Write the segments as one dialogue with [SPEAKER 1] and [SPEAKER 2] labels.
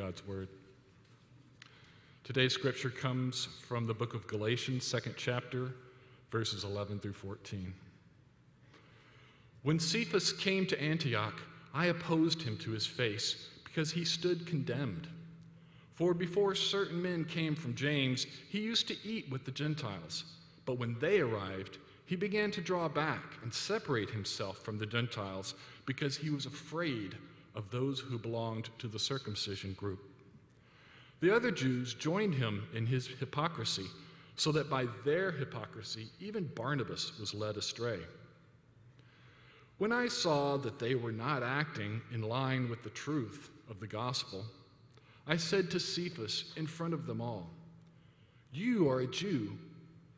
[SPEAKER 1] God's Word. Today's scripture comes from the book of Galatians, second chapter, verses 11 through 14. When Cephas came to Antioch, I opposed him to his face because he stood condemned. For before certain men came from James, he used to eat with the Gentiles. But when they arrived, he began to draw back and separate himself from the Gentiles because he was afraid of those who belonged to the circumcision group. The other Jews joined him in his hypocrisy, so that by their hypocrisy, even Barnabas was led astray. When I saw that they were not acting in line with the truth of the gospel, I said to Cephas in front of them all, You are a Jew,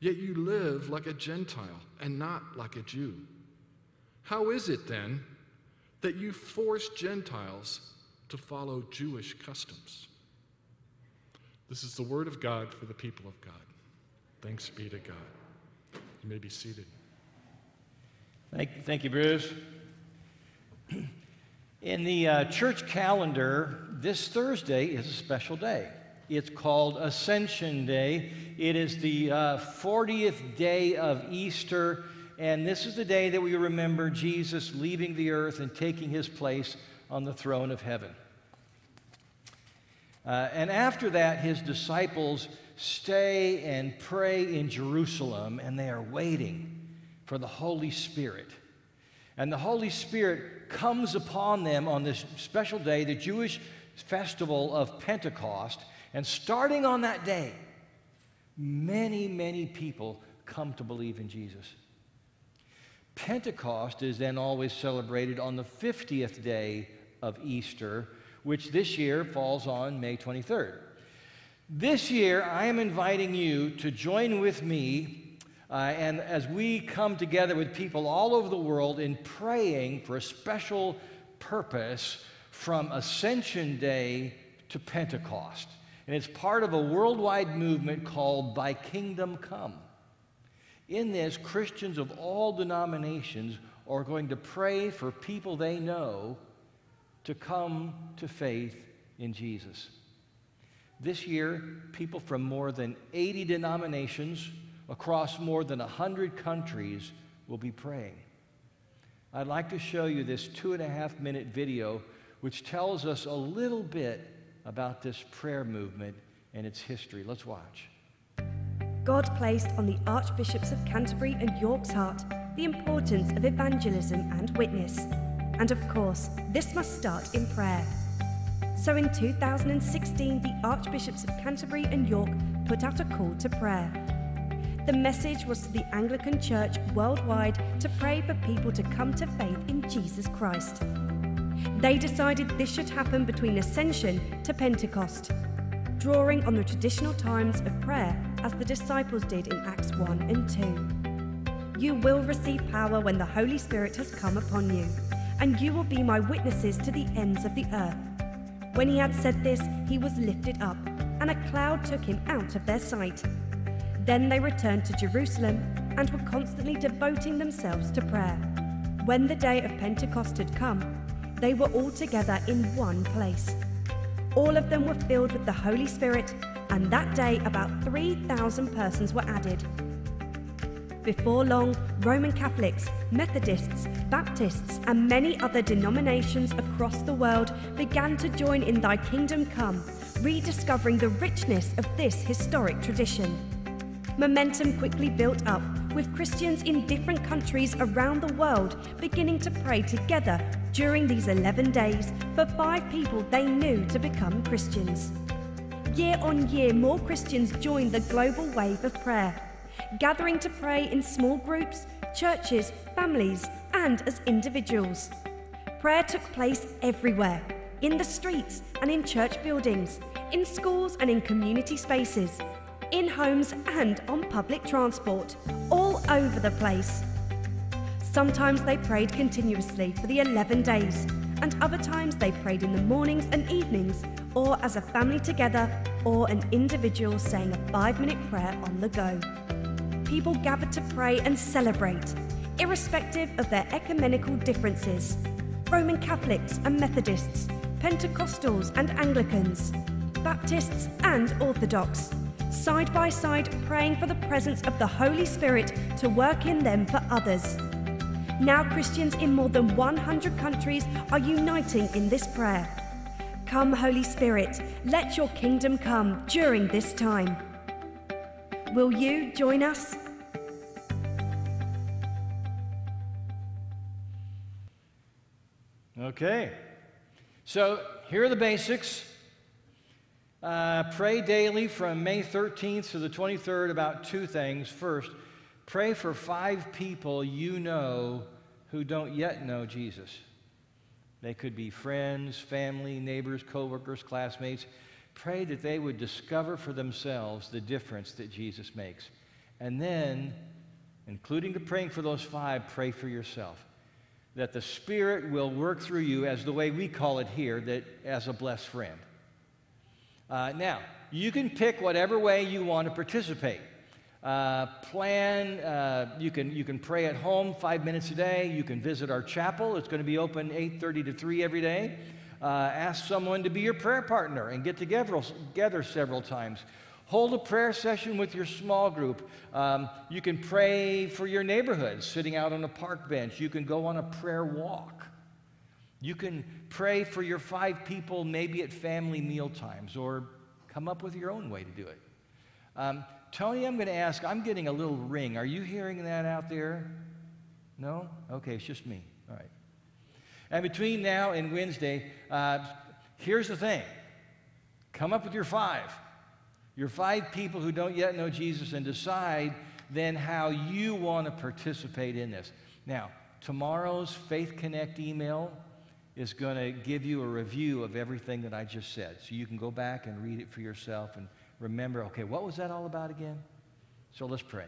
[SPEAKER 1] yet you live like a Gentile and not like a Jew. How is it then that you force Gentiles to follow Jewish customs? This is the word of God for the people of God. Thanks be to God. You may be seated.
[SPEAKER 2] Thank, thank you, Bruce. In the uh, church calendar, this Thursday is a special day. It's called Ascension Day. It is the uh, 40th day of Easter, and this is the day that we remember Jesus leaving the earth and taking his place on the throne of heaven. Uh, and after that, his disciples stay and pray in Jerusalem, and they are waiting for the Holy Spirit. And the Holy Spirit comes upon them on this special day, the Jewish festival of Pentecost. And starting on that day, many, many people come to believe in Jesus. Pentecost is then always celebrated on the 50th day of Easter, which this year falls on May 23rd. This year, I am inviting you to join with me, uh, and as we come together with people all over the world in praying for a special purpose from Ascension Day to Pentecost. And it's part of a worldwide movement called Thy Kingdom Come. In this, Christians of all denominations are going to pray for people they know to come to faith in Jesus. This year, people from more than 80 denominations across more than 100 countries will be praying. I'd like to show you this two and a half minute video, which tells us a little bit about this prayer movement and its history. Let's watch.
[SPEAKER 3] God placed on the Archbishops of Canterbury and York's heart the importance of evangelism and witness. And of course, this must start in prayer. So in 2016, the Archbishops of Canterbury and York put out a call to prayer. The message was to the Anglican Church worldwide to pray for people to come to faith in Jesus Christ. They decided this should happen between Ascension to Pentecost, drawing on the traditional times of prayer as the disciples did in Acts 1 and 2. You will receive power when the Holy Spirit has come upon you, and you will be my witnesses to the ends of the earth. When he had said this, he was lifted up, and a cloud took him out of their sight. Then they returned to Jerusalem and were constantly devoting themselves to prayer. When the day of Pentecost had come, they were all together in one place. All of them were filled with the Holy Spirit, and that day about 3,000 persons were added. Before long, Roman Catholics, Methodists, Baptists, and many other denominations across the world began to join in Thy Kingdom Come, rediscovering the richness of this historic tradition. Momentum quickly built up, with Christians in different countries around the world beginning to pray together during these 11 days for five people they knew to become Christians. Year on year, more Christians joined the global wave of prayer, gathering to pray in small groups, churches, families, and as individuals. Prayer took place everywhere in the streets and in church buildings, in schools and in community spaces, in homes and on public transport, all over the place. Sometimes they prayed continuously for the 11 days, and other times they prayed in the mornings and evenings, or as a family together, or an individual saying a five minute prayer on the go. People gathered to pray and celebrate, irrespective of their ecumenical differences. Roman Catholics and Methodists, Pentecostals and Anglicans, Baptists and Orthodox, side by side praying for the presence of the Holy Spirit to work in them for others. Now, Christians in more than 100 countries are uniting in this prayer. Come, Holy Spirit, let your kingdom come during this time. Will you join us?
[SPEAKER 2] Okay. So here are the basics. Uh, pray daily from May 13th to the 23rd about two things. First, pray for five people you know who don't yet know Jesus. They could be friends, family, neighbors, coworkers, classmates. Pray that they would discover for themselves the difference that Jesus makes. And then, including the praying for those five, pray for yourself that the Spirit will work through you as the way we call it here, that as a blessed friend. Uh, now, you can pick whatever way you want to participate. Uh, plan, uh, you, can, you can pray at home five minutes a day. You can visit our chapel. It's going to be open 8.30 to 3 every day. Uh, ask someone to be your prayer partner and get together, together several times. Hold a prayer session with your small group. Um, you can pray for your neighborhood, sitting out on a park bench. You can go on a prayer walk. You can pray for your five people, maybe at family meal times, or come up with your own way to do it. Um, Tony, I'm going to ask, I'm getting a little ring. Are you hearing that out there? No? Okay, it's just me. All right. And between now and Wednesday, uh, here's the thing come up with your five. Your five people who don't yet know Jesus and decide then how you want to participate in this. Now, tomorrow's Faith Connect email is going to give you a review of everything that I just said. So you can go back and read it for yourself and remember, okay, what was that all about again? So let's pray.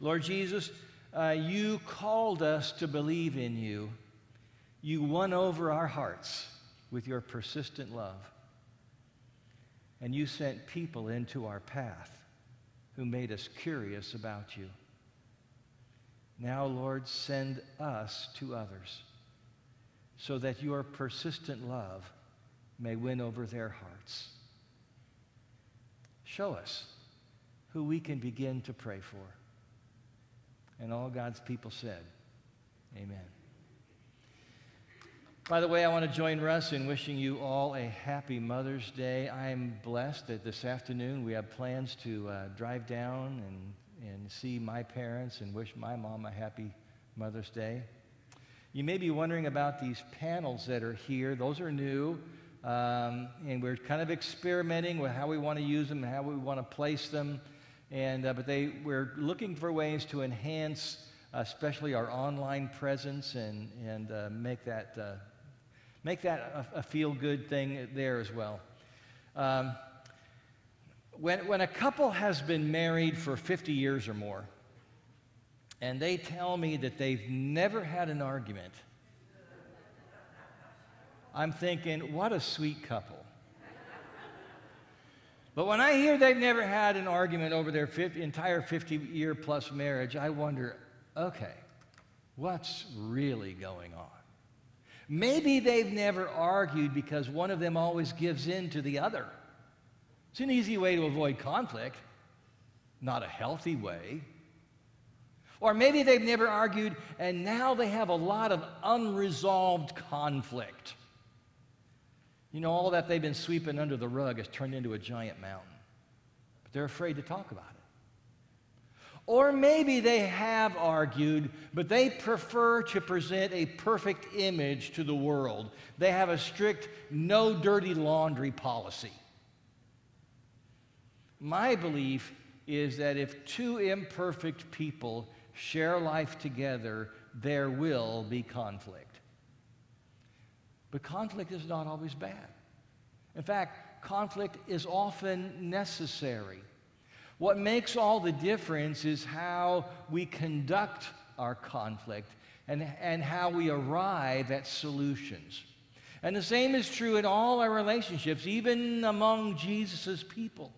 [SPEAKER 2] Lord Jesus, uh, you called us to believe in you. You won over our hearts with your persistent love and you sent people into our path who made us curious about you. Now, Lord, send us to others so that your persistent love may win over their hearts. Show us who we can begin to pray for. And all God's people said, Amen. By the way, I want to join Russ in wishing you all a happy Mother's Day. I'm blessed that this afternoon we have plans to uh, drive down and, and see my parents and wish my mom a happy Mother's Day. You may be wondering about these panels that are here. Those are new, um, and we're kind of experimenting with how we want to use them and how we want to place them. And, uh, but they, we're looking for ways to enhance, uh, especially our online presence, and, and uh, make that uh, Make that a, a feel good thing there as well. Um, when, when a couple has been married for 50 years or more, and they tell me that they've never had an argument, I'm thinking, what a sweet couple. But when I hear they've never had an argument over their 50, entire 50 year plus marriage, I wonder, okay, what's really going on? Maybe they've never argued because one of them always gives in to the other. It's an easy way to avoid conflict, not a healthy way. Or maybe they've never argued and now they have a lot of unresolved conflict. You know, all that they've been sweeping under the rug has turned into a giant mountain, but they're afraid to talk about it. Or maybe they have argued, but they prefer to present a perfect image to the world. They have a strict no dirty laundry policy. My belief is that if two imperfect people share life together, there will be conflict. But conflict is not always bad. In fact, conflict is often necessary. What makes all the difference is how we conduct our conflict and, and how we arrive at solutions. And the same is true in all our relationships, even among Jesus' people.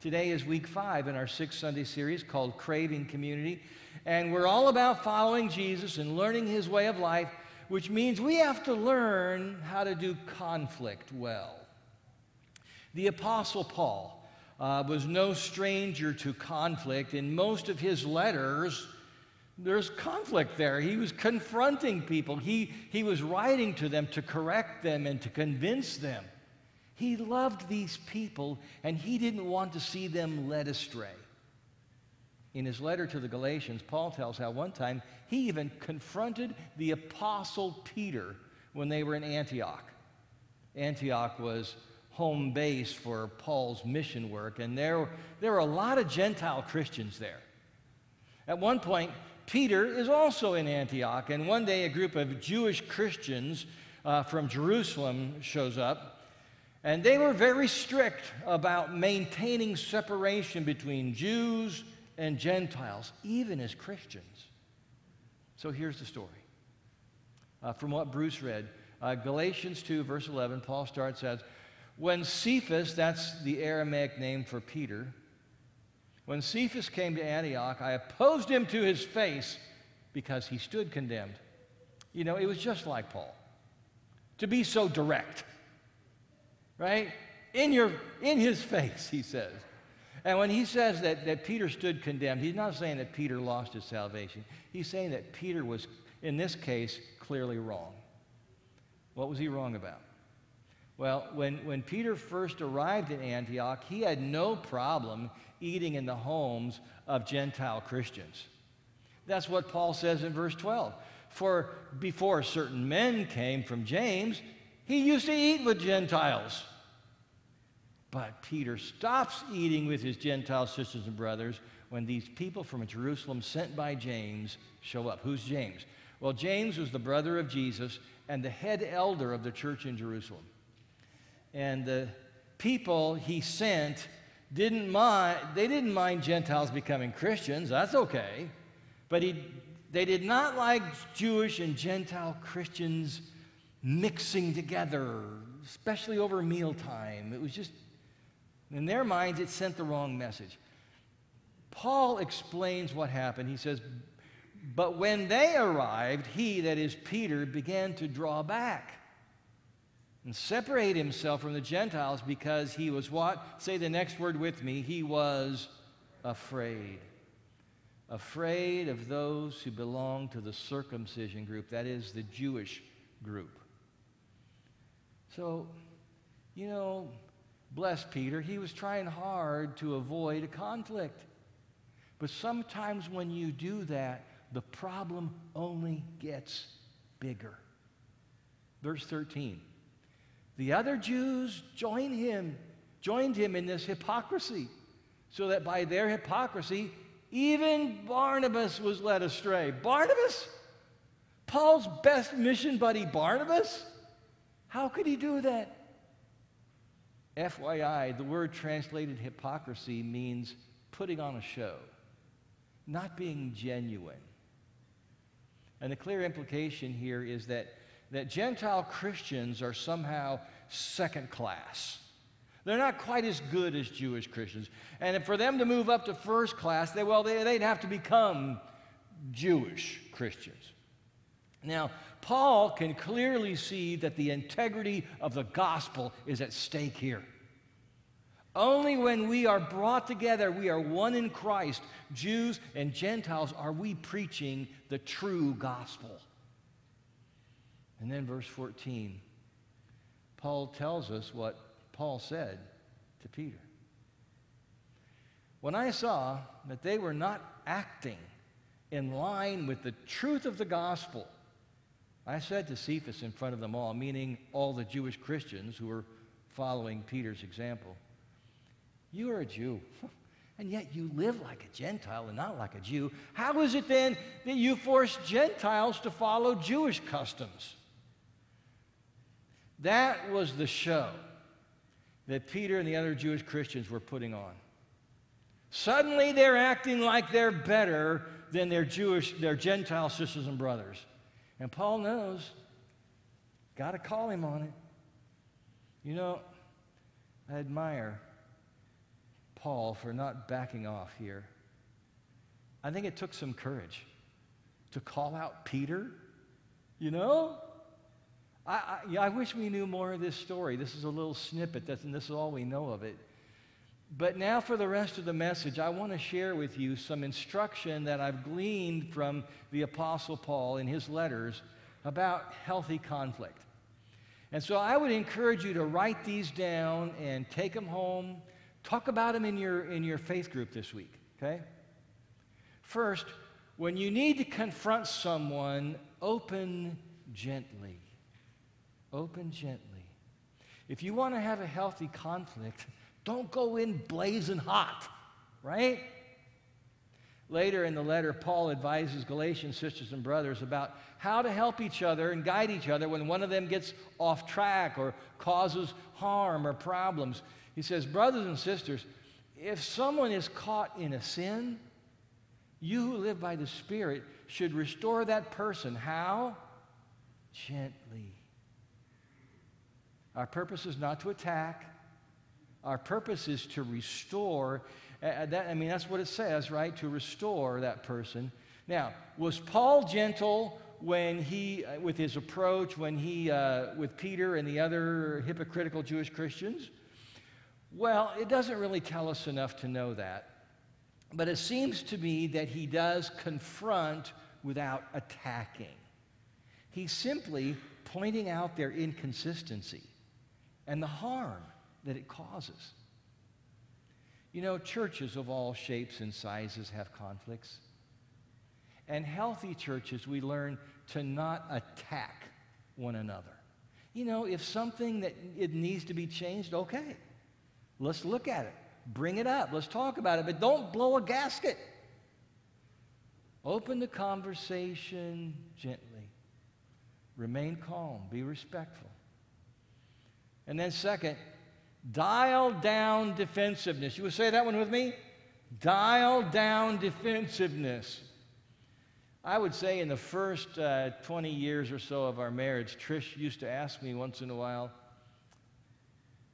[SPEAKER 2] Today is week five in our six Sunday series called Craving Community. And we're all about following Jesus and learning his way of life. which means we have to learn how to do conflict well. The Apostle Paul uh, was no stranger to conflict. In most of his letters, there's conflict there. He was confronting people, he, he was writing to them to correct them and to convince them. He loved these people and he didn't want to see them led astray. In his letter to the Galatians, Paul tells how one time he even confronted the apostle Peter when they were in Antioch. Antioch was home base for Paul's mission work, and there, there were a lot of Gentile Christians there. At one point, Peter is also in Antioch, and one day a group of Jewish Christians uh, from Jerusalem shows up, and they were very strict about maintaining separation between Jews and Gentiles, even as Christians. So here's the story. Uh, from what Bruce read, uh, Galatians 2, verse 11, Paul starts as When Cephas, that's the Aramaic name for Peter, when Cephas came to Antioch, I opposed him to his face because he stood condemned. You know, it was just like Paul to be so direct, right? In, your, in his face, he says. And when he says that, that Peter stood condemned, he's not saying that Peter lost his salvation. He's saying that Peter was, in this case, clearly wrong. What was he wrong about? Well, when, when Peter first arrived in Antioch, he had no problem eating in the homes of Gentile Christians. That's what Paul says in verse 12. For before certain men came from James, he used to eat with Gentiles. But Peter stops eating with his Gentile sisters and brothers when these people from Jerusalem sent by James show up. Who's James? Well, James was the brother of Jesus and the head elder of the church in Jerusalem. And the people he sent didn't mind, they didn't mind Gentiles becoming Christians. That's okay. But he, they did not like Jewish and Gentile Christians mixing together, especially over mealtime. It was just in their minds, it sent the wrong message. Paul explains what happened. He says, But when they arrived, he, that is Peter, began to draw back and separate himself from the Gentiles because he was what? Say the next word with me. He was afraid. Afraid of those who belong to the circumcision group, that is, the Jewish group. So, you know, bless Peter, he was trying hard to avoid a conflict. But sometimes when you do that, the problem only gets bigger. Verse 13. The other Jews joined him, joined him in this hypocrisy, so that by their hypocrisy, even Barnabas was led astray. Barnabas? Paul's best mission buddy, Barnabas? How could he do that? FYI, the word translated hypocrisy means putting on a show, not being genuine. And the clear implication here is that, that Gentile Christians are somehow second class. They're not quite as good as Jewish Christians. And for them to move up to first class, they, well, they, they'd have to become Jewish Christians. Now, Paul can clearly see that the integrity of the gospel is at stake here. Only when we are brought together, we are one in Christ, Jews and Gentiles, are we preaching the true gospel. And then, verse 14, Paul tells us what Paul said to Peter. When I saw that they were not acting in line with the truth of the gospel, I said to Cephas in front of them all, meaning all the Jewish Christians who were following Peter's example, You are a Jew, and yet you live like a Gentile and not like a Jew. How is it then that you force Gentiles to follow Jewish customs? That was the show that Peter and the other Jewish Christians were putting on. Suddenly they're acting like they're better than their Jewish, their Gentile sisters and brothers. And Paul knows, got to call him on it. You know, I admire Paul for not backing off here. I think it took some courage to call out Peter You know? I, I, I wish we knew more of this story. This is a little snippet, that's, and this is all we know of it. But now, for the rest of the message, I want to share with you some instruction that I've gleaned from the Apostle Paul in his letters about healthy conflict. And so I would encourage you to write these down and take them home. Talk about them in your, in your faith group this week, okay? First, when you need to confront someone, open gently. Open gently. If you want to have a healthy conflict, don't go in blazing hot, right? Later in the letter, Paul advises Galatian sisters and brothers about how to help each other and guide each other when one of them gets off track or causes harm or problems. He says, Brothers and sisters, if someone is caught in a sin, you who live by the Spirit should restore that person. How? Gently. Our purpose is not to attack. Our purpose is to restore. Uh, that, I mean, that's what it says, right? To restore that person. Now, was Paul gentle when he, uh, with his approach, when he, uh, with Peter and the other hypocritical Jewish Christians? Well, it doesn't really tell us enough to know that. But it seems to me that he does confront without attacking. He's simply pointing out their inconsistency and the harm that it causes. You know, churches of all shapes and sizes have conflicts. And healthy churches, we learn to not attack one another. You know, if something that it needs to be changed, okay. Let's look at it. Bring it up. Let's talk about it, but don't blow a gasket. Open the conversation gently. Remain calm. Be respectful. And then, second, dial down defensiveness. You would say that one with me? Dial down defensiveness. I would say in the first uh, 20 years or so of our marriage, Trish used to ask me once in a while,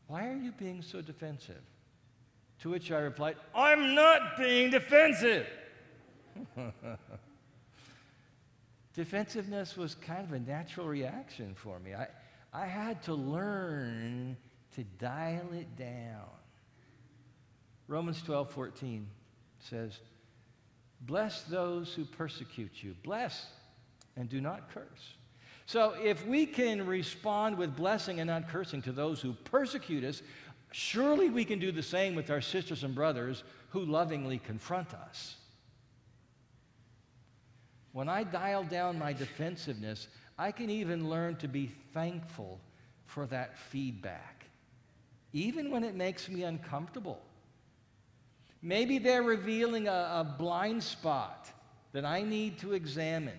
[SPEAKER 2] Why are you being so defensive? To which I replied, I'm not being defensive. Defensiveness was kind of a natural reaction for me. I, I had to learn to dial it down. Romans 12, 14 says, Bless those who persecute you. Bless and do not curse. So if we can respond with blessing and not cursing to those who persecute us, Surely we can do the same with our sisters and brothers who lovingly confront us. When I dial down my defensiveness, I can even learn to be thankful for that feedback, even when it makes me uncomfortable. Maybe they're revealing a, a blind spot that I need to examine.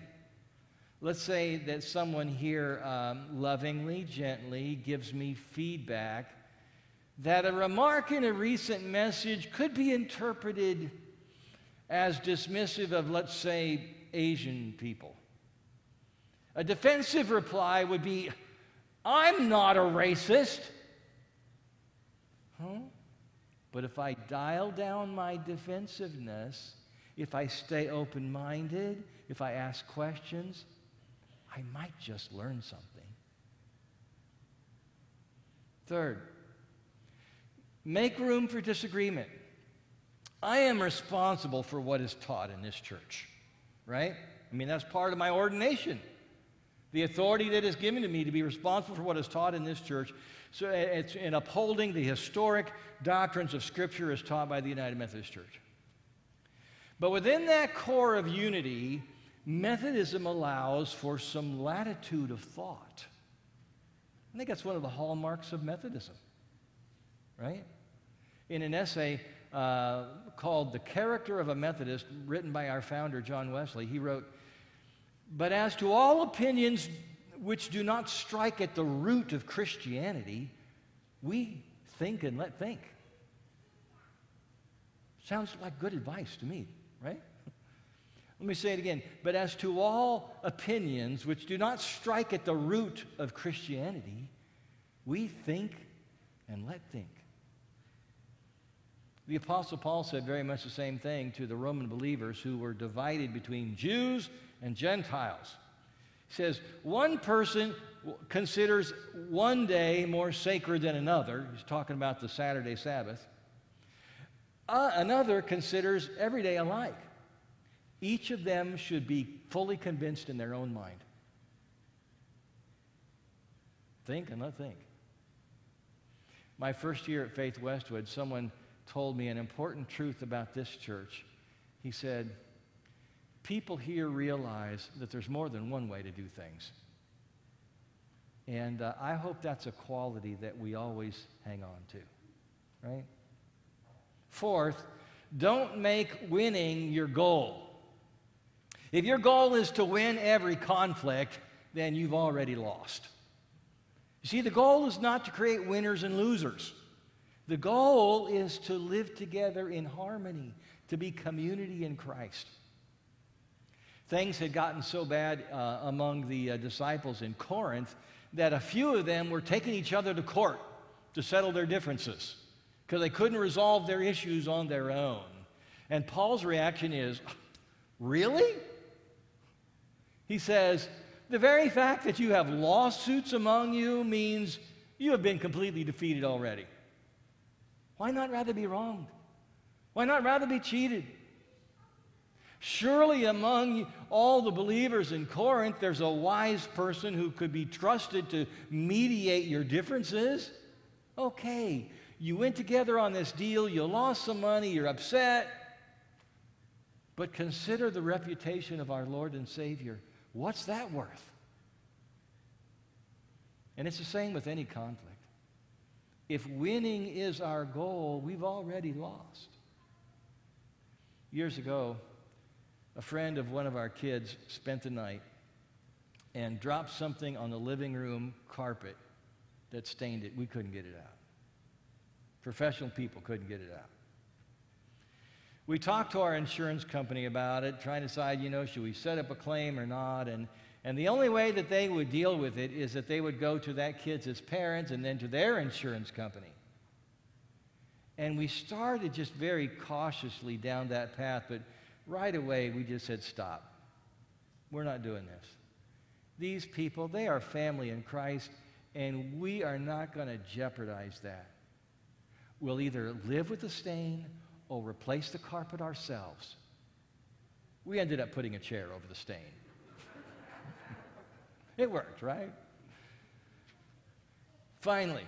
[SPEAKER 2] Let's say that someone here um, lovingly, gently gives me feedback that a remark in a recent message could be interpreted as dismissive of, let's say, Asian people. A defensive reply would be, I'm not a racist. Huh? But if I dial down my defensiveness, if I stay open minded, if I ask questions, I might just learn something. Third, Make room for disagreement. I am responsible for what is taught in this church, right? I mean, that's part of my ordination. The authority that is given to me to be responsible for what is taught in this church. So it's in upholding the historic doctrines of Scripture as taught by the United Methodist Church. But within that core of unity, Methodism allows for some latitude of thought. I think that's one of the hallmarks of Methodism, right? in an essay uh, called The Character of a Methodist, written by our founder, John Wesley, he wrote, But as to all opinions which do not strike at the root of Christianity, we think and let think. Sounds like good advice to me, right? Let me say it again. But as to all opinions which do not strike at the root of Christianity, we think and let think. The Apostle Paul said very much the same thing to the Roman believers who were divided between Jews and Gentiles. Says, one person considers one day more sacred than another. He's talking about the Saturday Sabbath. Uh, another considers every day alike. Each of them should be fully convinced in their own mind. Think and let think. My first year at Faith Westwood, someone told me an important truth about this church. He said, People here realize that there's more than one way to do things. And uh, I hope that's a quality that we always hang on to, right? Fourth, don't make winning your goal. If your goal is to win every conflict, then you've already lost. You see, the goal is not to create winners and losers. The goal is to live together in harmony, to be community in Christ. Things had gotten so bad uh, among the uh, disciples in Corinth that a few of them were taking each other to court to settle their differences because they couldn't resolve their issues on their own. And Paul's reaction is, Really? He says, The very fact that you have lawsuits among you means you have been completely defeated already. Why not rather be wronged? Why not rather be cheated? Surely among all the believers in Corinth, there's a wise person who could be trusted to mediate your differences. Okay, you went together on this deal, you lost some money, you're upset. But consider the reputation of our Lord and Savior. What's that worth? And it's the same with any conflict. If winning is our goal, we've already lost. Years ago, a friend of one of our kids spent the night and dropped something on the living room carpet that stained it. We couldn't get it out. Professional people couldn't get it out. We talked to our insurance company about it, trying to decide, you know, should we set up a claim or not? And, and the only way that they would deal with it is that they would go to that kid's parents and then to their insurance company. And we started just very cautiously down that path, but right away we just said, stop. We're not doing this. These people, they are family in Christ, and we are not going to jeopardize that. We'll either live with the stain or replace the carpet ourselves. We ended up putting a chair over the stain. it worked, right? Finally,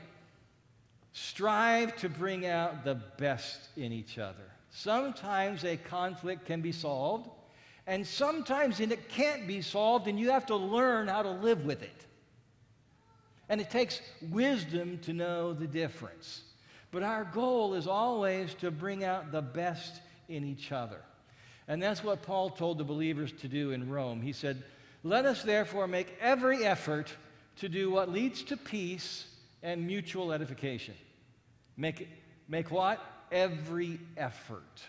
[SPEAKER 2] strive to bring out the best in each other. Sometimes a conflict can be solved, and sometimes it can't be solved, and you have to learn how to live with it. And it takes wisdom to know the difference. But our goal is always to bring out the best in each other. And that's what Paul told the believers to do in Rome. He said, Let us therefore make every effort to do what leads to peace and mutual edification. Make, make what? Every effort.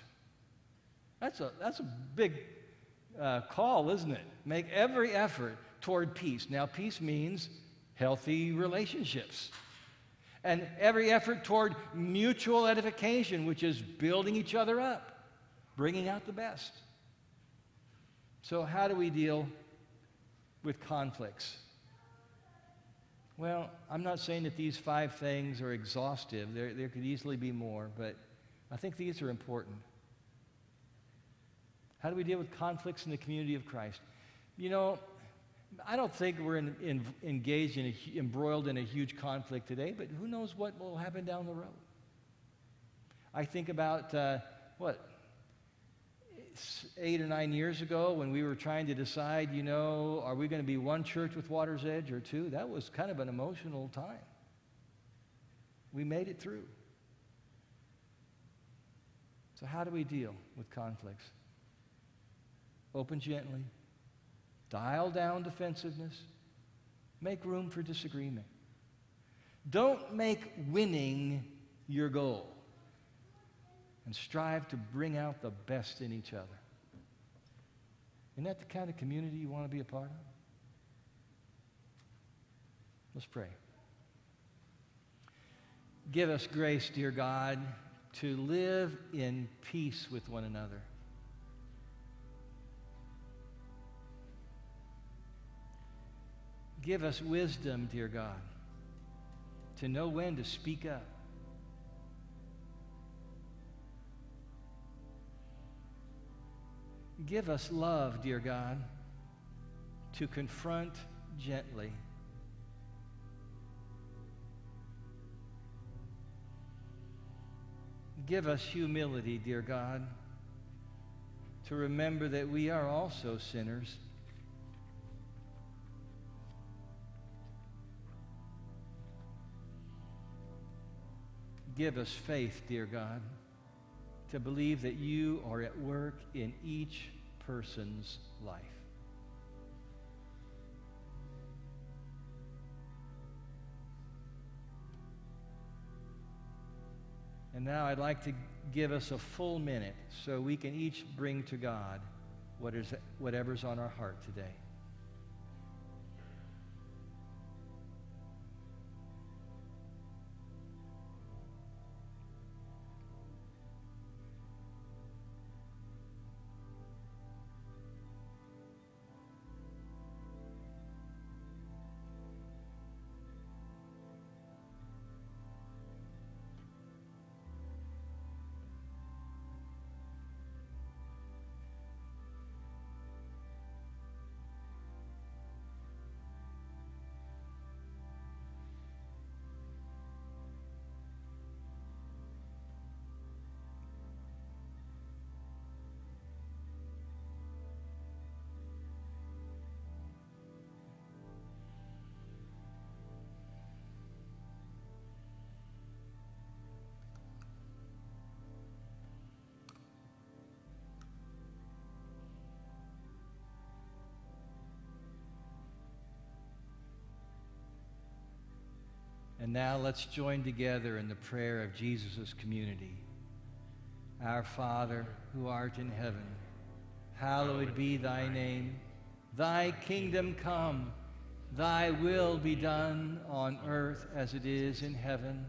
[SPEAKER 2] That's a, that's a big uh, call, isn't it? Make every effort toward peace. Now, peace means healthy relationships. And every effort toward mutual edification, which is building each other up, bringing out the best. So, how do we deal with conflicts? Well, I'm not saying that these five things are exhaustive. There, there could easily be more, but I think these are important. How do we deal with conflicts in the community of Christ? You know, I don't think we're in, in, engaged in a, embroiled in a huge conflict today, but who knows what will happen down the road? I think about uh, what eight or nine years ago when we were trying to decide, you know, are we going to be one church with Water's Edge or two? That was kind of an emotional time. We made it through. So, how do we deal with conflicts? Open gently, dial down defensiveness, make room for disagreement. Don't make winning your goal, and strive to bring out the best in each other. Isn't that the kind of community you want to be a part of? Let's pray. Give us grace, dear God to live in peace with one another. Give us wisdom, dear God, to know when to speak up. Give us love, dear God, to confront gently. Give us humility, dear God, to remember that we are also sinners. Give us faith, dear God, to believe that you are at work in each person's life. And now I'd like to give us a full minute so we can each bring to God what is, whatever's on our heart today. And now let's join together in the prayer of Jesus' community. Our Father, who art in heaven, hallowed be thy name. Thy kingdom come, thy will be done on earth as it is in heaven.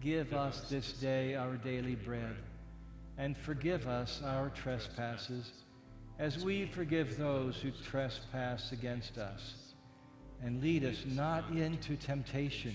[SPEAKER 2] Give us this day our daily bread, and forgive us our trespasses, as we forgive those who trespass against us. And lead us not into temptation